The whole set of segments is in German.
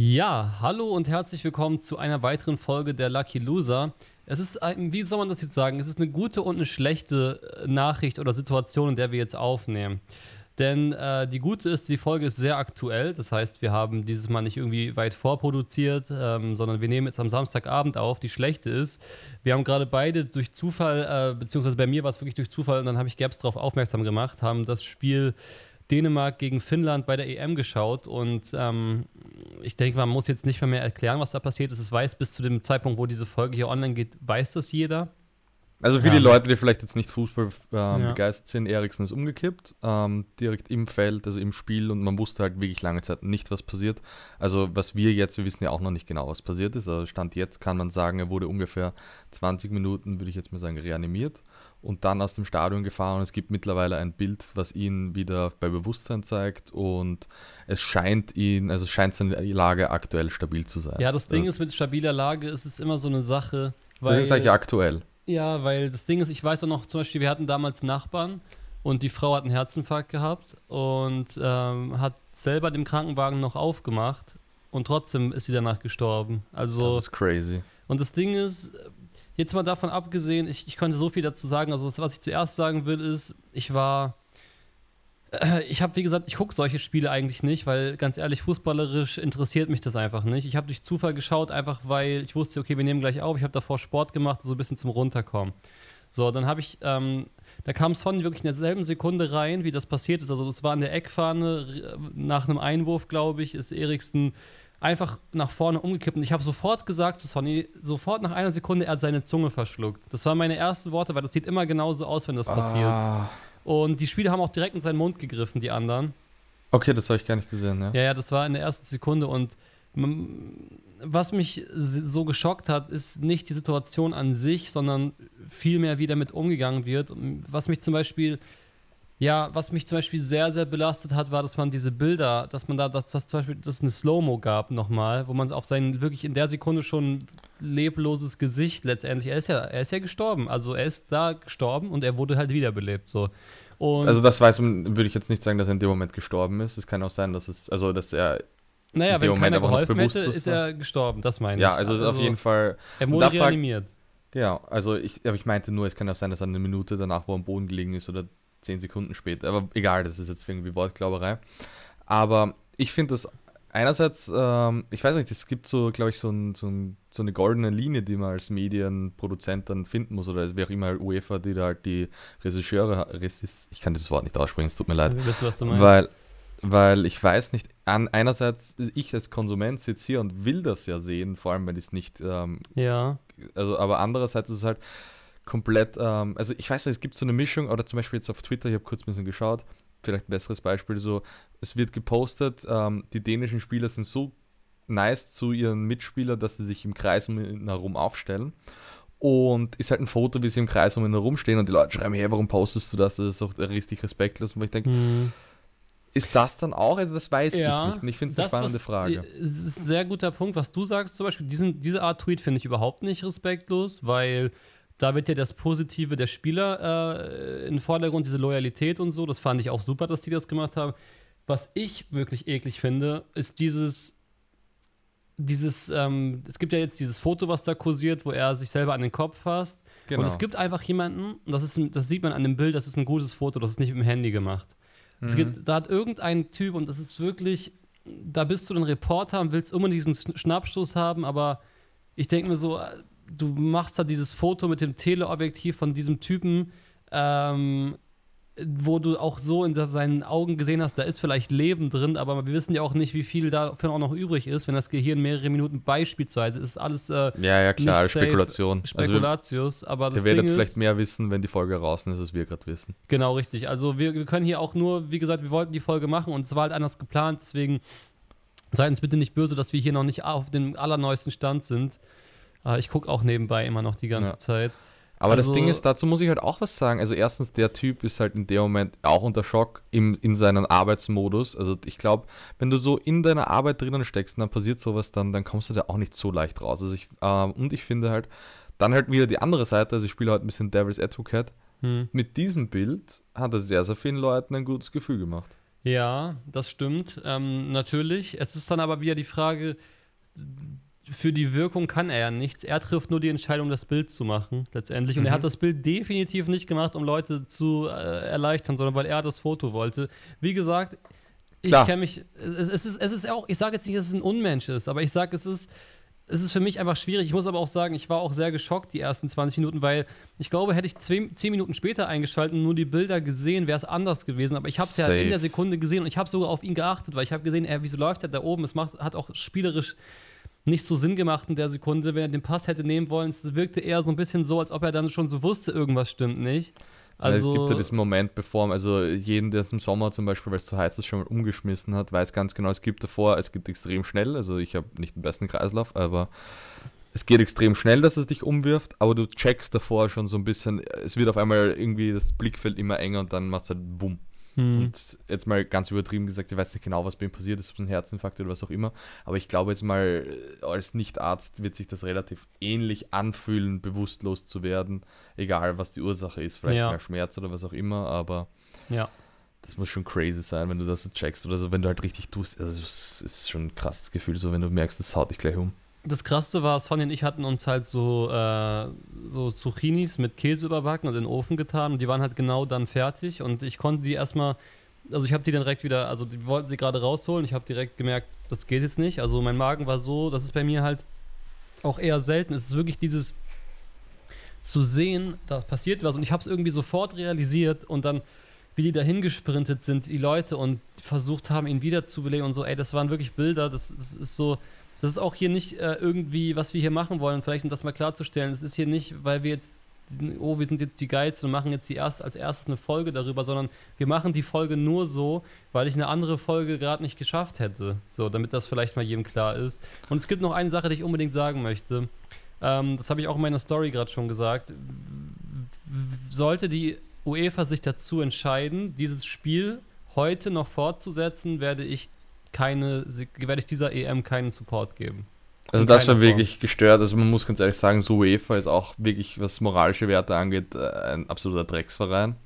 Ja, hallo und herzlich willkommen zu einer weiteren Folge der Lucky Loser. Es ist, wie soll man das jetzt sagen? Es ist eine gute und eine schlechte äh, Nachricht oder Situation, in der wir jetzt aufnehmen. Denn äh, die gute ist, die Folge ist sehr aktuell. Das heißt, wir haben dieses Mal nicht irgendwie weit vorproduziert, ähm, sondern wir nehmen jetzt am Samstagabend auf. Die schlechte ist, wir haben gerade beide durch Zufall, äh, beziehungsweise bei mir war es wirklich durch Zufall, und dann habe ich Gaps darauf aufmerksam gemacht, haben das Spiel Dänemark gegen Finnland bei der EM geschaut und ähm, ich denke, man muss jetzt nicht mehr, mehr erklären, was da passiert ist. Es weiß bis zu dem Zeitpunkt, wo diese Folge hier online geht, weiß das jeder. Also für ja. die Leute, die vielleicht jetzt nicht Fußball ähm, ja. begeistert sind, Eriksen ist umgekippt, ähm, direkt im Feld, also im Spiel und man wusste halt wirklich lange Zeit nicht, was passiert. Also was wir jetzt, wir wissen ja auch noch nicht genau, was passiert ist. Also Stand jetzt kann man sagen, er wurde ungefähr 20 Minuten, würde ich jetzt mal sagen, reanimiert und dann aus dem Stadion gefahren. Und es gibt mittlerweile ein Bild, was ihn wieder bei Bewusstsein zeigt und es scheint ihn, also scheint seine Lage aktuell stabil zu sein. Ja, das Ding also, ist mit stabiler Lage, ist es immer so eine Sache, weil... Das ist eigentlich aktuell. Ja, weil das Ding ist, ich weiß auch noch, zum Beispiel, wir hatten damals Nachbarn und die Frau hat einen Herzinfarkt gehabt und ähm, hat selber den Krankenwagen noch aufgemacht und trotzdem ist sie danach gestorben. Also, das ist crazy. Und das Ding ist, jetzt mal davon abgesehen, ich, ich könnte so viel dazu sagen. Also, was ich zuerst sagen will, ist, ich war ich habe, wie gesagt, ich gucke solche Spiele eigentlich nicht, weil ganz ehrlich, fußballerisch interessiert mich das einfach nicht. Ich habe durch Zufall geschaut, einfach weil ich wusste, okay, wir nehmen gleich auf. Ich habe davor Sport gemacht, so ein bisschen zum Runterkommen. So, dann habe ich, ähm, da kam Sonny wirklich in derselben Sekunde rein, wie das passiert ist. Also, es war in der Eckfahne, nach einem Einwurf, glaube ich, ist Eriksen einfach nach vorne umgekippt. Und ich habe sofort gesagt zu Sonny, sofort nach einer Sekunde, er hat seine Zunge verschluckt. Das waren meine ersten Worte, weil das sieht immer genauso aus, wenn das passiert. Ah. Und die Spieler haben auch direkt in seinen Mund gegriffen, die anderen. Okay, das habe ich gar nicht gesehen, ne? Ja, ja, das war in der ersten Sekunde und was mich so geschockt hat, ist nicht die Situation an sich, sondern vielmehr, wie damit umgegangen wird. Was mich zum Beispiel ja, was mich zum Beispiel sehr, sehr belastet hat, war, dass man diese Bilder, dass man da, dass das zum Beispiel, dass es eine Slow-Mo gab nochmal, wo man auf sein wirklich in der Sekunde schon lebloses Gesicht letztendlich, er ist ja, er ist ja gestorben. Also er ist da gestorben und er wurde halt wiederbelebt. So. Und also das weiß würde ich jetzt nicht sagen, dass er in dem Moment gestorben ist. Es kann auch sein, dass es, also dass er naja, wenn Moment keiner geholfen hätte, ist er gestorben, das meine ich. Ja, also, also, auf jeden Fall. Er wurde reanimiert. Genau, also ich, aber ich meinte nur, es kann auch sein, dass er eine Minute danach, wo er am Boden gelegen ist oder zehn Sekunden später. Aber egal, das ist jetzt irgendwie Wortglauberei. Aber ich finde das einerseits, ähm, ich weiß nicht, es gibt so, glaube ich, so, ein, so, ein, so, eine goldene Linie, die man als Medienproduzent dann finden muss oder wer auch immer UEFA, die da halt die Regisseure, ich kann dieses Wort nicht aussprechen, es tut mir leid. Weißt du, was du meinst? Weil, weil ich weiß nicht, an, einerseits, ich als Konsument sitze hier und will das ja sehen, vor allem wenn ich es nicht, ähm, ja. Also, aber andererseits ist es halt, komplett, ähm, also ich weiß nicht, es gibt so eine Mischung, oder zum Beispiel jetzt auf Twitter, ich habe kurz ein bisschen geschaut, vielleicht ein besseres Beispiel, so, es wird gepostet, ähm, die dänischen Spieler sind so nice zu ihren Mitspielern, dass sie sich im Kreis um ihn herum aufstellen. Und ist halt ein Foto, wie sie im Kreis um ihn herum stehen und die Leute schreiben, hey, warum postest du das? Das ist auch richtig respektlos. Und ich denke, mhm. Ist das dann auch? Also das weiß ja, ich nicht. Und ich finde es eine spannende was, Frage. Es ist ein sehr guter Punkt, was du sagst zum Beispiel. Diesen, diese Art Tweet finde ich überhaupt nicht respektlos, weil da wird ja das Positive der Spieler äh, in den Vordergrund, diese Loyalität und so. Das fand ich auch super, dass die das gemacht haben. Was ich wirklich eklig finde, ist dieses, dieses, ähm, es gibt ja jetzt dieses Foto, was da kursiert, wo er sich selber an den Kopf fasst. Genau. Und es gibt einfach jemanden, und das, ist, das sieht man an dem Bild, das ist ein gutes Foto, das ist nicht mit dem Handy gemacht. Mhm. Gibt, da hat irgendein Typ, und das ist wirklich, da bist du ein Reporter und willst unbedingt diesen Schnappschuss haben, aber ich denke mir so, du machst da dieses Foto mit dem Teleobjektiv von diesem Typen, ähm, wo du auch so in seinen Augen gesehen hast, da ist vielleicht Leben drin, aber wir wissen ja auch nicht, wie viel davon auch noch übrig ist, wenn das Gehirn mehrere Minuten beispielsweise ist alles äh, ja ja klar Spekulation Spekulatius, also, aber das ihr werdet Ding vielleicht mehr wissen, wenn die Folge raus ist, als wir gerade wissen. Genau richtig. Also wir, wir können hier auch nur, wie gesagt, wir wollten die Folge machen und es war halt anders geplant, deswegen seid uns bitte nicht böse, dass wir hier noch nicht auf dem allerneuesten Stand sind. Aber ich gucke auch nebenbei immer noch die ganze ja. Zeit. Aber also, das Ding ist, dazu muss ich halt auch was sagen. Also erstens, der Typ ist halt in dem Moment auch unter Schock im, in seinem Arbeitsmodus. Also ich glaube, wenn du so in deiner Arbeit drinnen steckst und dann passiert sowas, dann, dann kommst du da auch nicht so leicht raus. Also ich, ähm, und ich finde halt, dann halt wieder die andere Seite, also ich spiele halt ein bisschen Devil's Advocate. Hm. Mit diesem Bild hat er sehr, sehr vielen Leuten ein gutes Gefühl gemacht. Ja, das stimmt. Ähm, natürlich. Es ist dann aber wieder die Frage, für die Wirkung kann er ja nichts. Er trifft nur die Entscheidung, das Bild zu machen, letztendlich. Und mhm. er hat das Bild definitiv nicht gemacht, um Leute zu äh, erleichtern, sondern weil er das Foto wollte. Wie gesagt, ich kenne mich. Es, es, ist, es ist auch, ich sage jetzt nicht, dass es ein Unmensch ist, aber ich sage, es ist es ist für mich einfach schwierig. Ich muss aber auch sagen, ich war auch sehr geschockt die ersten 20 Minuten, weil ich glaube, hätte ich 10 Minuten später eingeschaltet und nur die Bilder gesehen, wäre es anders gewesen. Aber ich habe es ja in der Sekunde gesehen und ich habe sogar auf ihn geachtet, weil ich habe gesehen, er, wieso läuft er da oben? Es macht, hat auch spielerisch nicht so Sinn gemacht in der Sekunde, wenn er den Pass hätte nehmen wollen. Es wirkte eher so ein bisschen so, als ob er dann schon so wusste, irgendwas stimmt nicht. Also, es gibt ja diesen Moment, bevor, also jeden, der es im Sommer zum Beispiel, weil es zu heiß ist, schon mal umgeschmissen hat, weiß ganz genau, es gibt davor, es geht extrem schnell. Also ich habe nicht den besten Kreislauf, aber es geht extrem schnell, dass es dich umwirft, aber du checkst davor schon so ein bisschen, es wird auf einmal irgendwie das Blickfeld immer enger und dann machst du halt Bumm. Hm. Und jetzt mal ganz übertrieben gesagt, ich weiß nicht genau, was bei ihm passiert ist, ob es ein Herzinfarkt oder was auch immer, aber ich glaube jetzt mal, als Nichtarzt wird sich das relativ ähnlich anfühlen, bewusstlos zu werden, egal was die Ursache ist, vielleicht ja. mehr Schmerz oder was auch immer, aber ja. das muss schon crazy sein, wenn du das so checkst oder so, wenn du halt richtig tust. Also es ist schon ein krasses Gefühl, so wenn du merkst, das haut dich gleich um das Krasseste war, Sonja und ich hatten uns halt so, äh, so Zucchinis mit Käse überbacken und in den Ofen getan. Und die waren halt genau dann fertig. Und ich konnte die erstmal, also ich habe die dann direkt wieder, also die wollten sie gerade rausholen. Ich habe direkt gemerkt, das geht jetzt nicht. Also mein Magen war so, das ist bei mir halt auch eher selten. Es ist wirklich dieses zu sehen, da passiert was. Und ich habe es irgendwie sofort realisiert und dann wie die dahin gesprintet sind, die Leute, und versucht haben, ihn wiederzubeleben und so, ey, das waren wirklich Bilder, das, das ist so, das ist auch hier nicht äh, irgendwie, was wir hier machen wollen, vielleicht um das mal klarzustellen. Es ist hier nicht, weil wir jetzt, oh, wir sind jetzt die Guides und machen jetzt die erst, als erstes eine Folge darüber, sondern wir machen die Folge nur so, weil ich eine andere Folge gerade nicht geschafft hätte. So, damit das vielleicht mal jedem klar ist. Und es gibt noch eine Sache, die ich unbedingt sagen möchte. Ähm, das habe ich auch in meiner Story gerade schon gesagt. Sollte die UEFA sich dazu entscheiden, dieses Spiel heute noch fortzusetzen, werde ich keine, werde ich dieser EM keinen Support geben. Also das war wirklich gestört. Also man muss ganz ehrlich sagen, so UEFA ist auch wirklich, was moralische Werte angeht, äh, ein absoluter Drecksverein.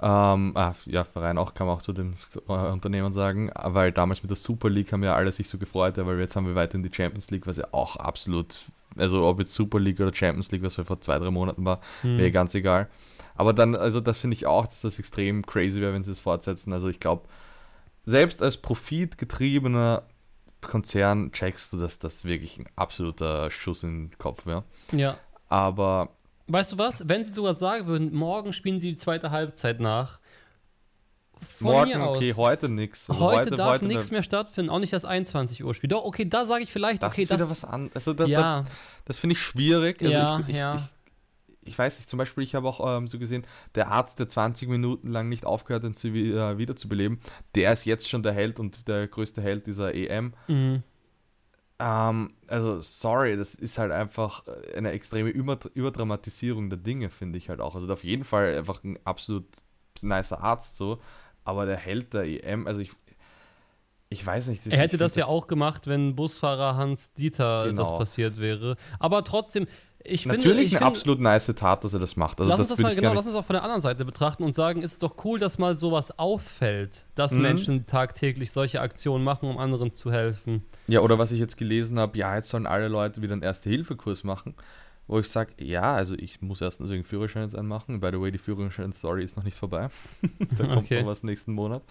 Ähm, ah, ja, Verein auch, kann man auch zu dem äh, Unternehmen sagen, weil damals mit der Super League haben ja alle sich so gefreut, weil jetzt haben wir weiterhin die Champions League, was ja auch absolut, also ob jetzt Super League oder Champions League, was vor zwei, drei Monaten war, hm. wäre ganz egal. Aber dann, also da finde ich auch, dass das extrem crazy wäre, wenn sie das fortsetzen. Also ich glaube, selbst als profitgetriebener Konzern checkst du, dass das wirklich ein absoluter Schuss in den Kopf wäre. Ja. Aber. Weißt du was? Wenn sie sogar sagen würden, morgen spielen sie die zweite Halbzeit nach. Von morgen, okay, heute nichts. Also heute, heute, darf nichts mehr stattfinden, auch nicht das 21 Uhr Spiel. Doch, okay, da sage ich vielleicht, das okay, ist wieder was an. Also da, ja. da, das finde ich schwierig. Also ja, ich, ich, ja. Ich, ich weiß nicht, zum Beispiel, ich habe auch ähm, so gesehen, der Arzt, der 20 Minuten lang nicht aufgehört hat, sie äh, wiederzubeleben, der ist jetzt schon der Held und der größte Held dieser EM. Mhm. Ähm, also, sorry, das ist halt einfach eine extreme Überdramatisierung der Dinge, finde ich halt auch. Also, auf jeden Fall einfach ein absolut nicer Arzt so, aber der Held der EM, also ich, ich weiß nicht. Er hätte das ja auch gemacht, wenn Busfahrer Hans Dieter genau. das passiert wäre. Aber trotzdem, ich Natürlich finde, finde, absolut nice Tat, dass er das macht. Also lass uns das, mal, genau, lass uns auch von der anderen Seite betrachten und sagen, ist es doch cool, dass mal sowas auffällt, dass mhm. Menschen tagtäglich solche Aktionen machen, um anderen zu helfen. Ja, oder was ich jetzt gelesen habe, ja, jetzt sollen alle Leute wieder einen Erste-Hilfe-Kurs machen, wo ich sage, ja, also ich muss erst einen Führerschein jetzt anmachen. By the way, die Führerschein-Story ist noch nicht vorbei. da kommt okay. noch was nächsten Monat.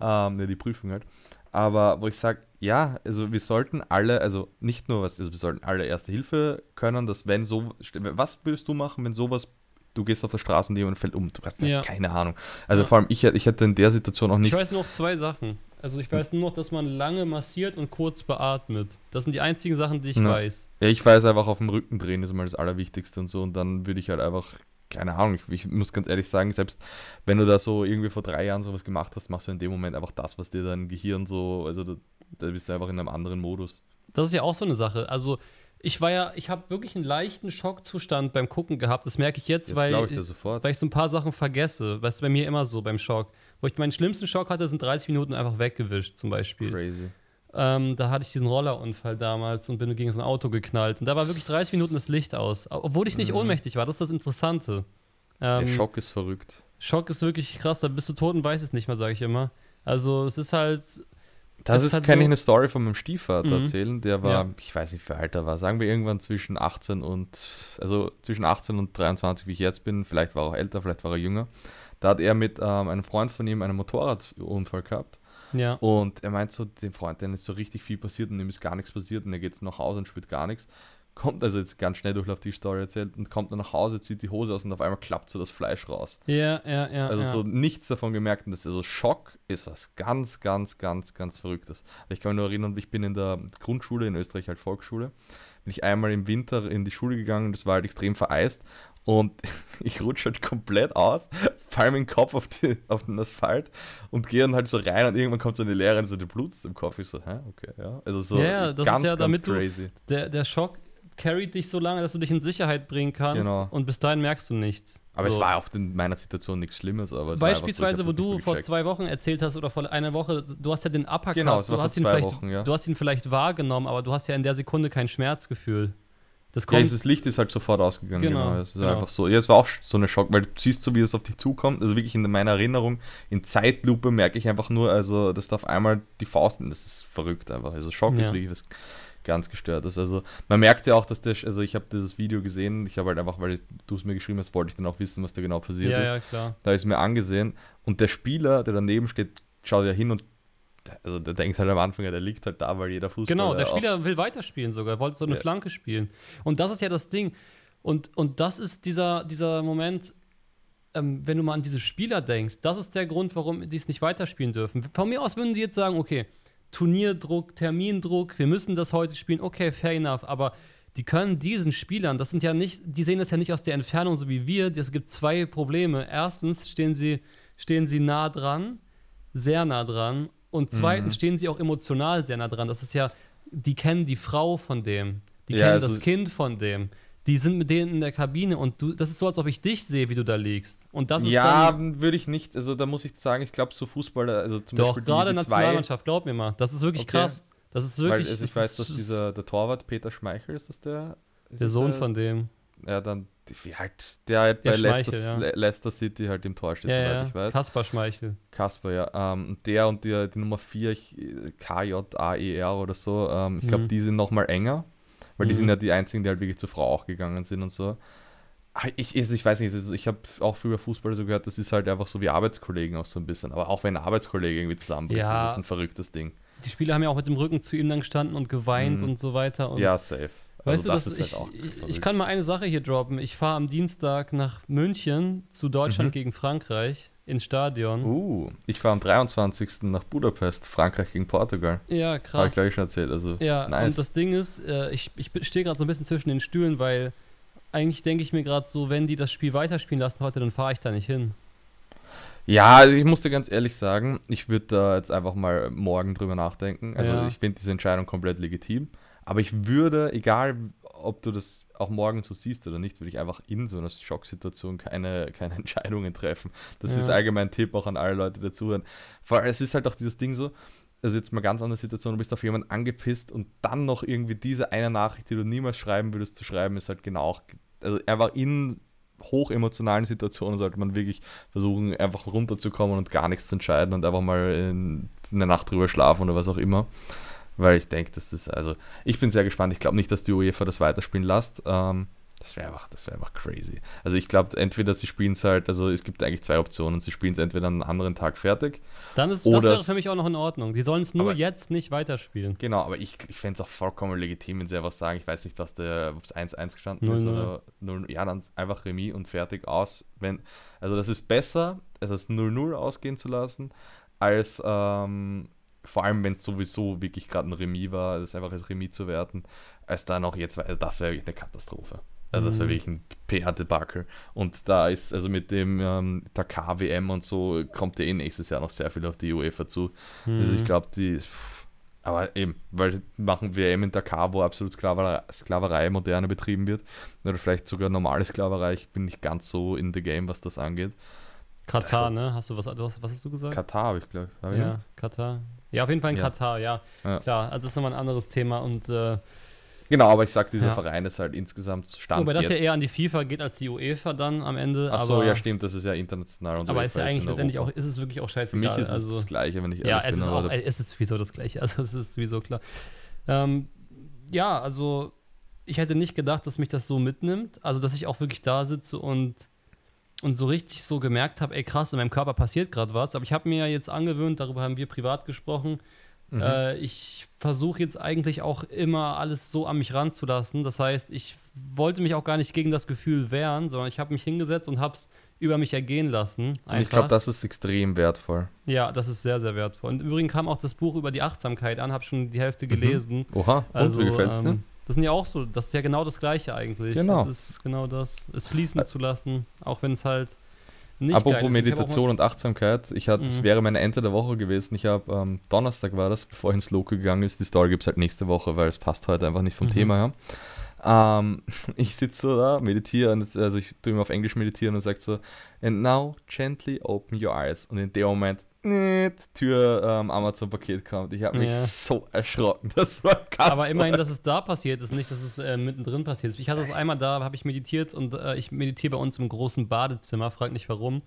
Ähm, ja, die Prüfung halt. Aber wo ich sage, ja, also wir sollten alle, also nicht nur was, also wir sollten alle Erste Hilfe können, dass wenn so, was würdest du machen, wenn sowas, du gehst auf der Straße und jemand fällt um, du hast ja. keine Ahnung. Also ja. vor allem ich, ich hätte in der Situation auch nicht. Ich weiß nur noch zwei Sachen. Also ich weiß nur noch, dass man lange massiert und kurz beatmet. Das sind die einzigen Sachen, die ich ja. weiß. Ja, ich weiß einfach auf dem Rücken drehen ist mal das Allerwichtigste und so und dann würde ich halt einfach keine Ahnung, ich, ich, muss ganz ehrlich sagen, selbst wenn du da so irgendwie vor drei Jahren sowas gemacht hast, machst du in dem Moment einfach das, was dir dein Gehirn so, also da, da bist du einfach in einem anderen Modus. Das ist ja auch so eine Sache. Also ich war ja, ich habe wirklich einen leichten Schockzustand beim Gucken gehabt. Das merke ich jetzt, weil, ich weil ich so ein paar Sachen vergesse. Das ist bei mir immer so beim Schock. Wo ich meinen schlimmsten Schock hatte, sind 30 Minuten einfach weggewischt, zum Beispiel. Crazy. Ähm, da hatte ich diesen Rollerunfall damals und bin gegen so ein Auto geknallt. Und da war wirklich 30 Minuten das Licht aus. Obwohl ich nicht mhm. ohnmächtig war, das ist das Interessante. Ähm, Der Schock ist verrückt. Schock ist wirklich krass, da bist du tot und weißt es nicht mehr, sage ich immer. Also es ist halt. Das es ist, halt kann so- ich eine Story von meinem Stiefvater Mhm. erzählen. Der war, Ja. ich weiß nicht, wie alt er war, sagen wir irgendwann zwischen 18 und, also zwischen 18 und 23, wie ich jetzt bin. Vielleicht war er auch älter, vielleicht war er jünger. Da hat er mit ähm, einem Freund von ihm einen Motorradunfall gehabt. Ja. Und er meint so, dem Freund, denen ist so richtig viel passiert und ihm ist gar nichts passiert und er geht nach Hause und spürt gar nichts. Kommt also jetzt ganz schnell durch auf die Story erzählt und kommt dann nach Hause, zieht die Hose aus und auf einmal klappt so das Fleisch raus. Ja, ja, ja. Also ja. so nichts davon gemerkt und das ist also Schock ist was ganz, ganz, ganz, ganz Verrücktes. Ich kann mich nur erinnern, ich bin in der Grundschule, in Österreich halt Volksschule, bin ich einmal im Winter in die Schule gegangen und das war halt extrem vereist und ich rutsche halt komplett aus, fall mit dem Kopf auf, die, auf den Asphalt und gehe dann halt so rein und irgendwann kommt so eine Lehrerin, so du blutst im Kopf. Ich so, hä, okay, ja. Also so Ja, ja, das ist ganz, ja, ganz damit du- crazy. der, der Schock carryt dich so lange, dass du dich in Sicherheit bringen kannst. Genau. Und bis dahin merkst du nichts. Aber so. es war auch in meiner Situation nichts Schlimmes. Aber so, Beispielsweise, hab wo du vor zwei Wochen erzählt hast oder vor einer Woche, du hast ja den Uppercut, Genau, du, hast ihn vielleicht, Wochen, ja. du hast ihn vielleicht wahrgenommen, aber du hast ja in der Sekunde kein Schmerzgefühl. Das Ja, kommt, dieses Licht ist halt sofort ausgegangen. Genau, Genau. Es ist genau. einfach so. Ja, es war auch so eine Schock, weil du siehst so, wie es auf dich zukommt. Also wirklich in meiner Erinnerung, in Zeitlupe merke ich einfach nur, also, dass da auf einmal die Faust, das ist verrückt einfach. Also Schock Ja. ist wirklich was ganz gestörtes. Also man merkt ja auch, dass der, also ich habe dieses Video gesehen, ich habe halt einfach, weil du es mir geschrieben hast, wollte ich dann auch wissen, was da genau passiert ja, ist. ja, klar. Da ist mir angesehen und der Spieler, der daneben steht, schaut ja hin und also der denkt halt am Anfang, ja, der liegt halt da, weil jeder Fußballer Genau, der Spieler will weiterspielen sogar, wollte so eine Ja. Flanke spielen. Und das ist ja das Ding. Und, und das ist dieser, dieser Moment, ähm, wenn du mal an diese Spieler denkst, das ist der Grund, warum die es nicht weiterspielen dürfen. Von mir aus würden die jetzt sagen, okay, Turnierdruck, Termindruck, wir müssen das heute spielen, okay, fair enough, aber die können diesen Spielern, das sind ja nicht, die sehen das ja nicht aus der Entfernung, so wie wir. Es gibt zwei Probleme. Erstens stehen sie, stehen sie nah dran, sehr nah dran. Und zweitens Mhm. stehen sie auch emotional sehr nah dran. Das ist ja, die kennen die Frau von dem, die Ja, kennen also- das Kind von dem. Die sind mit denen in der Kabine und du, das ist so, als ob ich dich sehe, wie du da liegst. Und das ist ja, würde ich nicht. Also da muss ich sagen, ich glaube so Fußballer, also zum doch Beispiel die gerade Liga 2, Nationalmannschaft, glaub mir mal. Das ist wirklich Okay. krass. Das ist weil wirklich. also ich weiß, dass das dieser der Torwart Peter Schmeichel ist das der ist der Sohn der, von dem. ja dann die- wie halt der halt bei Leicester, ja. Le- Leicester City halt im Tor steht, Ja, soweit ich weiß. Kaspar Schmeichel. Kasper, ja. Ähm, der und die, die Nummer 4, KJAER oder so, ähm, ich glaube, Mhm. die sind nochmal enger, weil die Mhm. sind ja die einzigen, die halt wirklich zur Frau auch gegangen sind und so. Ah, Ich, also ich weiß nicht, ich habe auch früher Fußball so gehört, das ist halt einfach so wie Arbeitskollegen auch so ein bisschen. Aber auch wenn ein Arbeitskollege irgendwie zusammenbricht, Ja. das ist ein verrücktes Ding. Die Spieler haben ja auch mit dem Rücken zu ihm dann gestanden und geweint Mhm. und so weiter. Und ja, safe. Weißt du, Also das ist ich, halt ich, kann mal eine Sache hier droppen. Ich fahre am Dienstag nach München zu Deutschland Mhm. gegen Frankreich ins Stadion. Uh, ich fahre am 23. nach Budapest, Frankreich gegen Portugal. Ja, Habe ich krass. glaube ich schon erzählt. Also, Ja, nice. und das Ding ist, äh, ich, ich stehe gerade so ein bisschen zwischen den Stühlen, weil eigentlich denke ich mir gerade so, wenn die das Spiel weiterspielen lassen heute, dann fahre ich da nicht hin. Ja, also ich muss dir ganz ehrlich sagen, ich würde da jetzt einfach mal morgen drüber nachdenken. Also Ja. ich finde diese Entscheidung komplett legitim. Aber ich würde, egal ob du das auch morgen so siehst oder nicht, würde ich einfach in so einer Schocksituation keine, keine Entscheidungen treffen. Das Ja. ist allgemein ein Tipp auch an alle Leute, die dazuhören. Vor allem, es ist halt auch dieses Ding so, also jetzt mal ganz andere Situation, du bist auf jemanden angepisst und dann noch irgendwie diese eine Nachricht, die du niemals schreiben würdest, zu schreiben, ist halt genau auch, also einfach in hochemotionalen Situationen sollte man wirklich versuchen, einfach runterzukommen und gar nichts zu entscheiden und einfach mal in, eine Nacht drüber schlafen oder was auch immer. Weil ich denke, dass das, also ich bin sehr gespannt. Ich glaube nicht, dass die UEFA das weiterspielen lässt. Ähm, das wäre einfach, das wäre einfach crazy. Also ich glaube, entweder sie spielen es halt, also es gibt eigentlich zwei Optionen. Sie spielen es entweder an einem anderen Tag fertig. Dann ist das Oder wäre es- für mich auch noch in Ordnung. Die sollen es nur Aber- jetzt nicht weiterspielen. Genau, aber ich, ich fände es auch vollkommen legitim, wenn sie einfach sagen, ich weiß nicht, was der, ob es 1-1 gestanden ist 0-0. oder 0 Ja, dann einfach Remis und fertig aus. Wenn, also das ist besser, es 0-0 ausgehen zu lassen, als ähm, vor allem, wenn es sowieso wirklich gerade ein Remis war, das einfach als Remis zu werten, als dann auch jetzt, also das wäre wirklich eine Katastrophe. Also das wäre Mhm. wirklich ein PR-Debakel. Und da ist, also mit dem ähm, Dakar WM und so, kommt ja eh nächstes Jahr noch sehr viel auf die UEFA zu. Also ich Mhm. glaube, die. pff, Aber eben, weil machen WM in Dakar, wo absolut Sklaverei, Sklaverei moderne betrieben wird. Oder vielleicht sogar normale Sklaverei. Ich bin nicht ganz so in the game, was das angeht. Katar, ne? Hast du was, hast, was hast du gesagt? Katar habe ich, glaube ich. Ich ja, nicht? Katar. Ja, auf jeden Fall in Ja. Katar, ja. Ja. Klar, also das ist nochmal ein anderes Thema und äh, Genau, aber ich sag, dieser Ja. Verein ist halt insgesamt Stand Wobei das ja eher an die FIFA geht als die UEFA dann am Ende. Ach so, aber, ja stimmt, das ist ja international. Und Aber UEFA ist ja eigentlich letztendlich auch, Europa. ist es wirklich auch Für scheißegal. mich ist es also, das Gleiche, wenn ich Ja, ehrlich es bin. ist, auch, es ist sowieso das Gleiche. Also, es ist sowieso klar. Ähm, ja, also, ich hätte nicht gedacht, dass mich das so mitnimmt. Also, dass ich auch wirklich da sitze und, und so richtig so gemerkt habe, ey, krass, in meinem Körper passiert gerade was. Aber ich habe mir ja jetzt angewöhnt, darüber haben wir privat gesprochen. Mhm. Äh, ich versuche jetzt eigentlich auch immer alles so an mich ranzulassen. Das heißt, ich wollte mich auch gar nicht gegen das Gefühl wehren, sondern ich habe mich hingesetzt und habe es über mich ergehen lassen. Und ich glaube, das ist extrem wertvoll. Ja, das ist sehr, sehr wertvoll. Und im Übrigen kam auch das Buch über die Achtsamkeit an, habe schon die Hälfte gelesen. Oha, Also, und wie gefällt's dir? ähm, das sind ja auch so, das ist ja genau das Gleiche eigentlich. Genau. Das ist genau das, es fließen zu lassen, auch wenn es halt nicht Apropos Meditation und Achtsamkeit, ich hatte, das Mhm. wäre meine Ende der Woche gewesen. Ich habe ähm, Donnerstag war das, bevor ich ins Loco gegangen ist. Die Story gibt es halt nächste Woche, weil es passt heute einfach nicht vom Mhm. Thema her. Ähm, ich sitze so da, meditiere, also ich tue immer auf Englisch meditieren und sagt so, and now gently open your eyes. Und in dem Moment, nicht, Tür ähm, Amazon-Paket kommt. Ich habe mich Ja. so erschrocken. Das war ganz Aber immerhin, dass es da passiert ist, nicht, dass es äh, mittendrin passiert ist. Ich hatte es einmal da, habe ich meditiert und äh, ich meditiere bei uns im großen Badezimmer, frag nicht warum.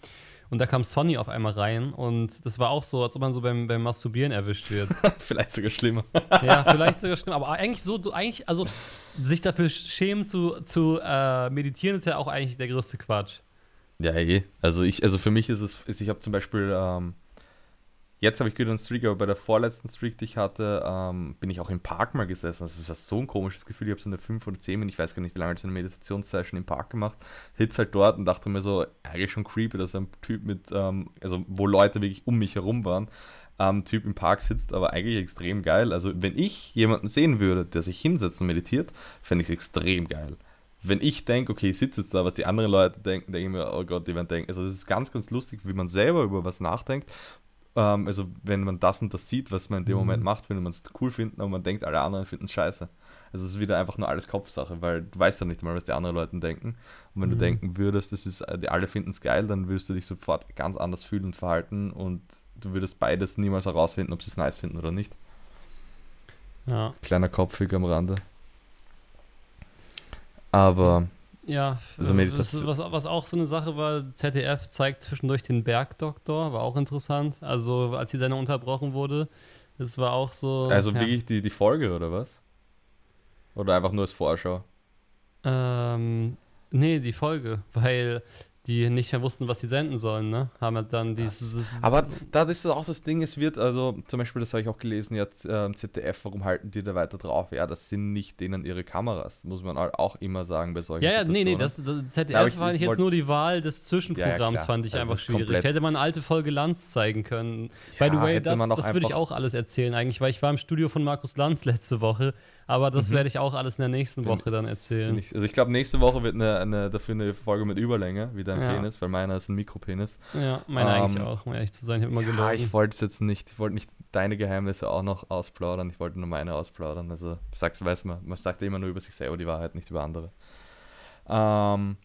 Und da kam Sonny auf einmal rein und das war auch so, als ob man so beim, beim Masturbieren erwischt wird. vielleicht sogar schlimmer. ja, vielleicht sogar schlimm, aber eigentlich so, du, eigentlich, also sich dafür schämen zu, zu äh, meditieren ist ja auch eigentlich der größte Quatsch. Ja, eh. Also ich, also für mich ist es, ist, ich habe zum Beispiel, ähm, jetzt habe ich wieder einen Streak, aber bei der vorletzten Streak, die ich hatte, ähm, bin ich auch im Park mal gesessen. Also das ist so ein komisches Gefühl. Ich habe so eine 5 oder 10 Minuten, ich weiß gar nicht, wie lange, so eine Meditationssession im Park gemacht. Hitz halt dort und dachte mir so, eigentlich schon creepy, dass ein Typ mit, ähm, also wo Leute wirklich um mich herum waren, ähm, Typ im Park sitzt, aber eigentlich extrem geil. Also wenn ich jemanden sehen würde, der sich hinsetzt und meditiert, fände ich es extrem geil wenn ich denke, okay, ich sitze jetzt da, was die anderen Leute denken, denke ich mir, oh Gott, die werden denken. Also das ist ganz, ganz lustig, wie man selber über was nachdenkt. Ähm, also wenn man das und das sieht, was man in dem Mhm. Moment macht, findet man es cool finden, aber man denkt, alle anderen finden es scheiße. Also es ist wieder einfach nur alles Kopfsache, weil du weißt ja nicht mal, was die anderen Leute denken. Und wenn du Mhm. denken würdest, das ist, die alle finden es geil, dann würdest du dich sofort ganz anders fühlen und verhalten und du würdest beides niemals herausfinden, ob sie es nice finden oder nicht. Ja, Kleiner Kopfweg am Rande. Aber ja Also äh, Meditation- das, was, was auch so eine Sache war, ZDF zeigt zwischendurch den Bergdoktor, war auch interessant. Also als die Sendung unterbrochen wurde, das war auch so. Also ja. wirklich die, die Folge oder was? Oder einfach nur als Vorschau? Ähm, nee, die Folge, weil die nicht mehr wussten, was sie senden sollen, ne? Haben halt dann dieses. Aber da ist auch das Ding, es wird, also zum Beispiel, das habe ich auch gelesen, jetzt ähm, ZDF, warum halten die da weiter drauf? Ja, das sind nicht denen ihre Kameras, muss man halt auch immer sagen bei solchen ja, ja, nee, nee, das, das ZDF Ja, ich- war ich jetzt wollt- nur die Wahl des Zwischenprogramms, klar. fand ich Also einfach schwierig. Hätte man eine alte Folge Lanz zeigen können. Ja, By the way, das, das würde ich auch alles erzählen eigentlich, weil ich war im Studio von Markus Lanz letzte Woche, aber das Mhm. werde ich auch alles in der nächsten Woche dann erzählen. Also ich glaube, nächste Woche wird eine, eine, dafür eine Folge mit Überlänge, wie dein Ja. Penis, weil meiner ist ein Mikropenis. ja, meine Ähm, eigentlich auch, um ehrlich zu sein, ich habe immer Ja, gelogen. ich wollte es jetzt nicht, ich wollte nicht deine Geheimnisse auch noch ausplaudern, ich wollte nur meine ausplaudern. Also, sagst, weiß man, man sagt ja immer nur über sich selber die Wahrheit, nicht über andere. Ähm,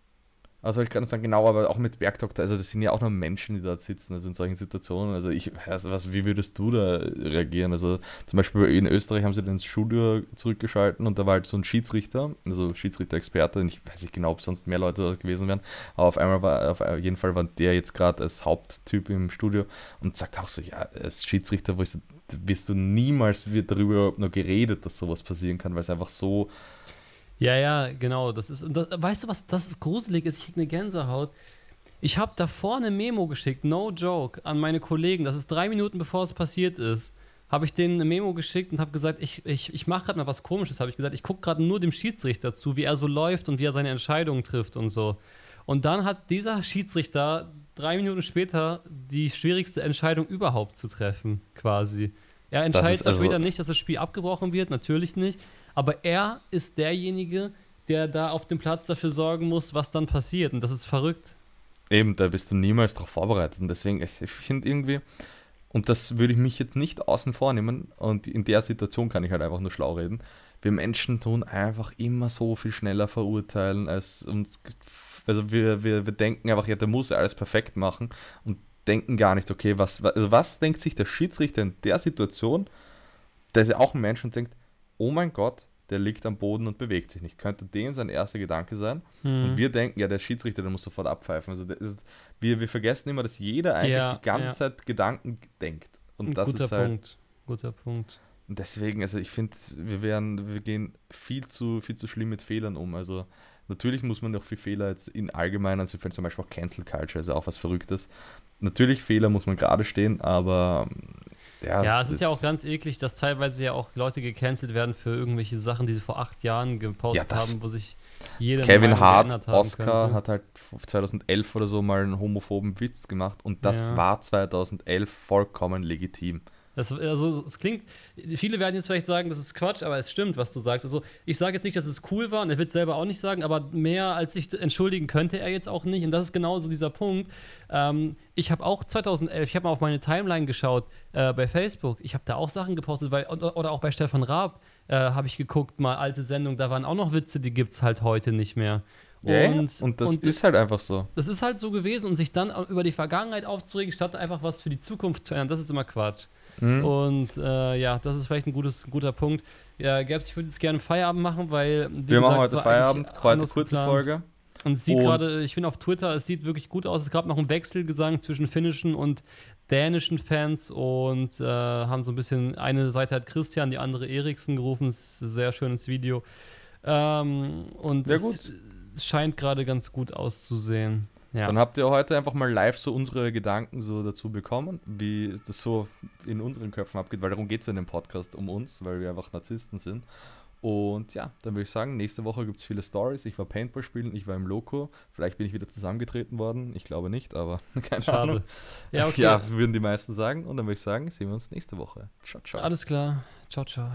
also ich kann nur sagen, genau, aber auch mit Bergdoktor, also das sind ja auch nur Menschen, die dort sitzen, also in solchen Situationen. Also ich weiß, was, wie würdest du da reagieren? Also zum Beispiel in Österreich haben sie ins Studio zurückgeschalten und da war halt so ein Schiedsrichter, also Schiedsrichter-Experte, ich weiß nicht genau, ob sonst mehr Leute dort gewesen wären, aber auf einmal war, auf jeden Fall war der jetzt gerade als Haupttyp im Studio und sagt auch so, ja, als Schiedsrichter, wo ich so, wirst du niemals darüber überhaupt nur geredet, dass sowas passieren kann, weil es einfach so, Ja, ja, genau. Das ist, das, weißt du, was das ist gruselig ist? Ich krieg eine Gänsehaut. Ich habe davor eine Memo geschickt, no joke, an meine Kollegen. Das ist drei Minuten bevor es passiert ist. Habe ich denen eine Memo geschickt und habe gesagt, ich, ich, ich mache gerade mal was Komisches. Habe ich gesagt, ich gucke gerade nur dem Schiedsrichter zu, wie er so läuft und wie er seine Entscheidungen trifft und so. Und dann hat dieser Schiedsrichter drei Minuten später die schwierigste Entscheidung überhaupt zu treffen, quasi. Er entscheidet also- wieder nicht, dass das Spiel abgebrochen wird, natürlich nicht. Aber er ist derjenige, der da auf dem Platz dafür sorgen muss, was dann passiert. Und das ist verrückt. Eben, da bist du niemals darauf vorbereitet. Und deswegen, ich, finde irgendwie, und das würde ich mich jetzt nicht außen vor nehmen, und in der Situation kann ich halt einfach nur schlau reden. Wir Menschen tun einfach immer so viel schneller verurteilen, als uns. Also wir, wir, wir denken einfach, ja, der muss alles perfekt machen und denken gar nicht, okay, was, also was denkt sich der Schiedsrichter in der Situation, der ist ja auch ein Mensch und denkt, oh mein Gott, der liegt am Boden und bewegt sich nicht. Könnte den sein erster Gedanke sein. Hm. Und wir denken, ja, der Schiedsrichter, der muss sofort abpfeifen. Also ist, wir, wir vergessen immer, dass jeder eigentlich Ja, die ganze ja. Zeit Gedanken denkt. Und Ein das guter ist halt. Punkt. Guter Punkt. Und deswegen, also ich finde, wir werden, wir gehen viel zu, viel zu schlimm mit Fehlern um. Also natürlich muss man auch für Fehler jetzt in allgemein, also ich zum Beispiel auch Cancel Culture ja auch was Verrücktes. Natürlich Fehler muss man gerade stehen, aber ähm, ja, Ja, es ist ja auch ganz eklig, dass teilweise ja auch Leute gecancelt werden für irgendwelche Sachen, die sie vor acht Jahren gepostet Ja, haben, wo sich jede Kevin Hart, Oscar, könnte. hat halt 2011 oder so mal einen homophoben Witz gemacht und das Ja. war 2011 vollkommen legitim. Das, also, es klingt, viele werden jetzt vielleicht sagen, das ist Quatsch, aber es stimmt, was du sagst. Also, ich sage jetzt nicht, dass es cool war und er wird selber auch nicht sagen, aber mehr als sich entschuldigen könnte er jetzt auch nicht. Und das ist genauso dieser Punkt. Ähm, ich habe auch 2011, ich habe mal auf meine Timeline geschaut äh, bei Facebook. Ich habe da auch Sachen gepostet, weil, oder, auch bei Stefan Raab äh, habe ich geguckt, mal alte Sendungen, da waren auch noch Witze, die gibt es halt heute nicht mehr. Und, und das ist halt einfach so. das ist halt so gewesen und sich dann über die Vergangenheit aufzuregen, statt einfach was für die Zukunft zu ändern, das ist immer Quatsch. Mhm. Und äh, ja, das ist vielleicht ein gutes, ein guter Punkt. Ja, Gabs, ich würde jetzt gerne Feierabend machen, weil. wie Wir machen gesagt, es heute Feierabend, heute kurze. Folge. Und es sieht gerade, ich bin auf Twitter, es sieht wirklich gut aus. Es gab noch einen Wechselgesang zwischen finnischen und dänischen Fans und äh, haben so ein bisschen, eine Seite hat Christian, die andere Eriksen gerufen. Es ist ein sehr schönes Video. Ähm, und Sehr es, gut. es scheint gerade ganz gut auszusehen. Ja. Dann habt ihr heute einfach mal live so unsere Gedanken so dazu bekommen, wie das so in unseren Köpfen abgeht, weil darum geht es in dem Podcast um uns, weil wir einfach Narzissten sind. Und ja, dann würde ich sagen, nächste Woche gibt es viele Stories. Ich war Paintball spielen, ich war im Loco. Vielleicht bin ich wieder zusammengetreten worden. Ich glaube nicht, aber keine Ahnung. Schade. Ja, okay. Ja, würden die meisten sagen. Und dann würde ich sagen, sehen wir uns nächste Woche. Ciao, ciao. Alles klar. Ciao, ciao.